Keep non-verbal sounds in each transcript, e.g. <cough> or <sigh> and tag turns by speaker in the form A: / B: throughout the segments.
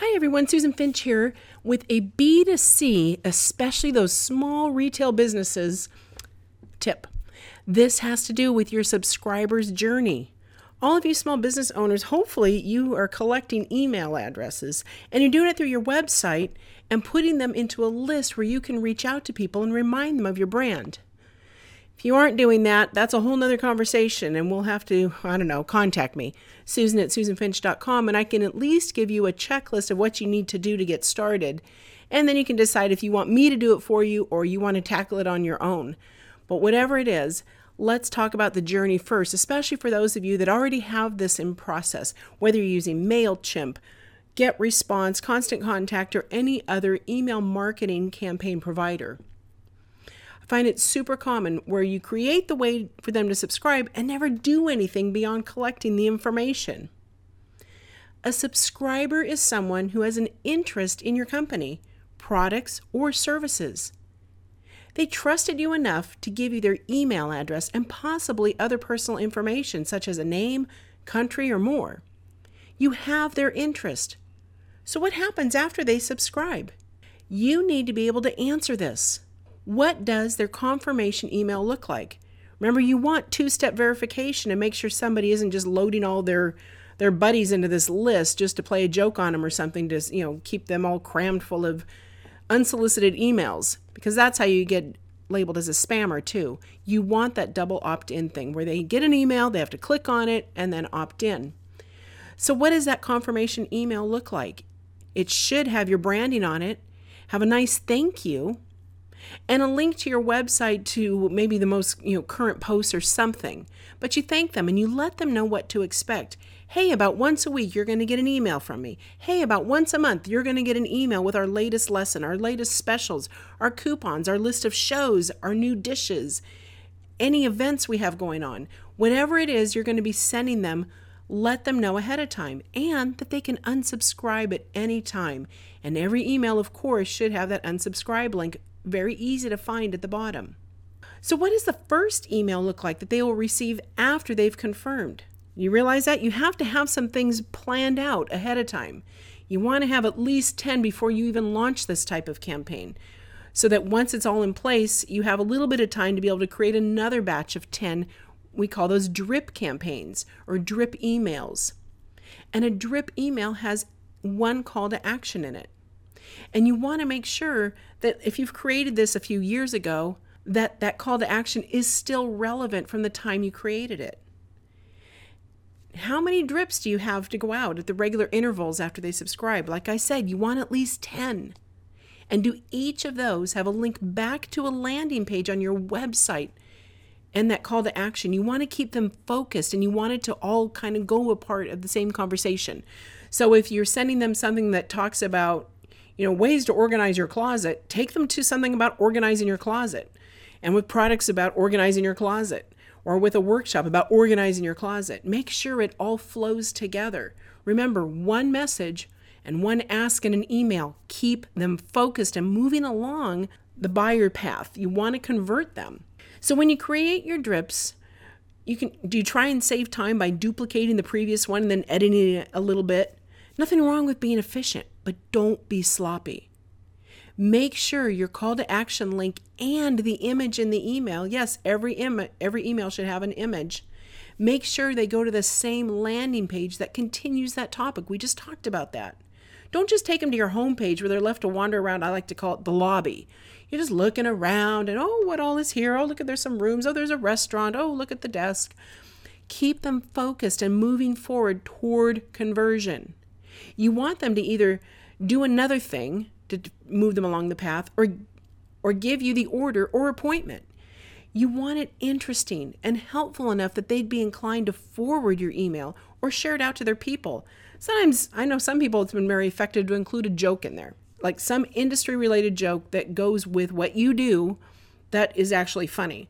A: Hi everyone, Susan Finch here with a B2C, especially those small retail businesses tip. This has to do with your subscriber's journey. All of you small business owners, hopefully you are collecting email addresses and you're doing it through your website and putting them into a list where you can reach out to people and remind them of your brand. If you aren't doing that, that's a whole nother conversation, and we'll have to, I don't know, contact me, Susan at SusanFinch.com, and I can at least give you a checklist of what you need to do to get started. And then you can decide if you want me to do it for you or you want to tackle it on your own. But whatever it is, let's talk about the journey first, especially for those of you that already have this in process, whether you're using MailChimp, GetResponse, Constant Contact, or any other email marketing campaign provider find it super common where you create the way for them to subscribe and never do anything beyond collecting the information. A subscriber is someone who has an interest in your company, products, or services. They trusted you enough to give you their email address and possibly other personal information such as a name, country, or more. You have their interest. So, what happens after they subscribe? You need to be able to answer this. What does their confirmation email look like? Remember, you want two step verification to make sure somebody isn't just loading all their their buddies into this list just to play a joke on them or something to you know keep them all crammed full of unsolicited emails because that's how you get labeled as a spammer too. You want that double opt-in thing where they get an email, they have to click on it and then opt in. So what does that confirmation email look like? It should have your branding on it, have a nice thank you, and a link to your website to maybe the most you know current posts or something. But you thank them and you let them know what to expect. Hey about once a week you're going to get an email from me. Hey about once a month you're going to get an email with our latest lesson our latest specials our coupons our list of shows our new dishes any events we have going on. Whatever it is you're going to be sending them let them know ahead of time and that they can unsubscribe at any time. And every email, of course, should have that unsubscribe link very easy to find at the bottom. So, what does the first email look like that they will receive after they've confirmed? You realize that you have to have some things planned out ahead of time. You want to have at least 10 before you even launch this type of campaign so that once it's all in place, you have a little bit of time to be able to create another batch of 10. We call those drip campaigns or drip emails. And a drip email has one call to action in it. And you want to make sure that if you've created this a few years ago, that that call to action is still relevant from the time you created it. How many drips do you have to go out at the regular intervals after they subscribe? Like I said, you want at least 10. And do each of those have a link back to a landing page on your website and that call to action? You want to keep them focused and you want it to all kind of go a part of the same conversation. So if you're sending them something that talks about you know, ways to organize your closet, take them to something about organizing your closet. And with products about organizing your closet or with a workshop about organizing your closet, make sure it all flows together. Remember, one message and one ask in an email. Keep them focused and moving along the buyer path. You want to convert them. So when you create your drips, you can do you try and save time by duplicating the previous one and then editing it a little bit? Nothing wrong with being efficient but don't be sloppy. Make sure your call to action link and the image in the email, yes, every Im- every email should have an image. Make sure they go to the same landing page that continues that topic. We just talked about that. Don't just take them to your homepage where they're left to wander around. I like to call it the lobby. You're just looking around and, oh, what all is here? Oh, look at there's some rooms. Oh, there's a restaurant. Oh, look at the desk. Keep them focused and moving forward toward conversion. You want them to either do another thing to move them along the path or or give you the order or appointment. You want it interesting and helpful enough that they'd be inclined to forward your email or share it out to their people. Sometimes I know some people it's been very effective to include a joke in there, like some industry related joke that goes with what you do that is actually funny.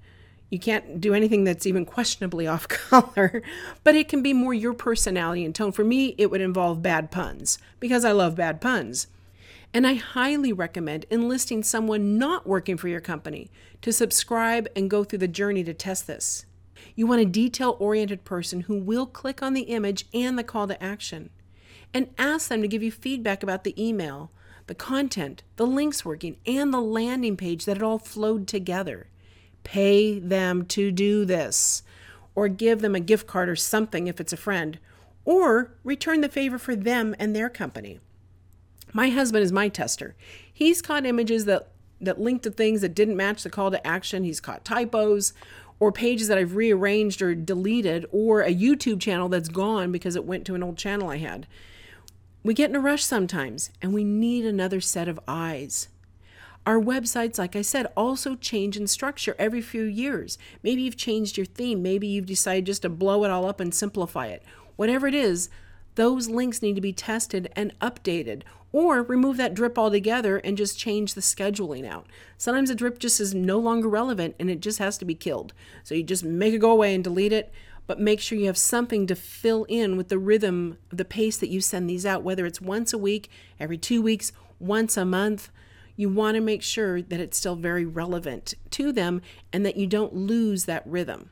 A: You can't do anything that's even questionably <laughs> off color, but it can be more your personality and tone. For me, it would involve bad puns because I love bad puns. And I highly recommend enlisting someone not working for your company to subscribe and go through the journey to test this. You want a detail oriented person who will click on the image and the call to action. and ask them to give you feedback about the email, the content, the links working, and the landing page that it all flowed together. Pay them to do this, or give them a gift card or something if it's a friend, or return the favor for them and their company. My husband is my tester. He's caught images that that link to things that didn't match the call to action. He's caught typos or pages that I've rearranged or deleted or a YouTube channel that's gone because it went to an old channel I had. We get in a rush sometimes and we need another set of eyes. Our websites, like I said, also change in structure every few years. Maybe you've changed your theme. Maybe you've decided just to blow it all up and simplify it. Whatever it is, those links need to be tested and updated or remove that drip altogether and just change the scheduling out. Sometimes a drip just is no longer relevant and it just has to be killed. So you just make it go away and delete it, but make sure you have something to fill in with the rhythm, the pace that you send these out, whether it's once a week, every two weeks, once a month. You want to make sure that it's still very relevant to them and that you don't lose that rhythm.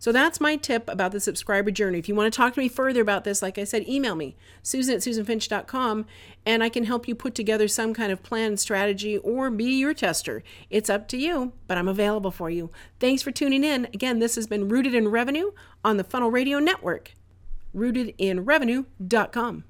A: So that's my tip about the subscriber journey. If you want to talk to me further about this, like I said, email me, susan at susanfinch.com, and I can help you put together some kind of plan strategy or be your tester. It's up to you, but I'm available for you. Thanks for tuning in. Again, this has been Rooted in Revenue on the Funnel Radio Network, rootedinrevenue.com.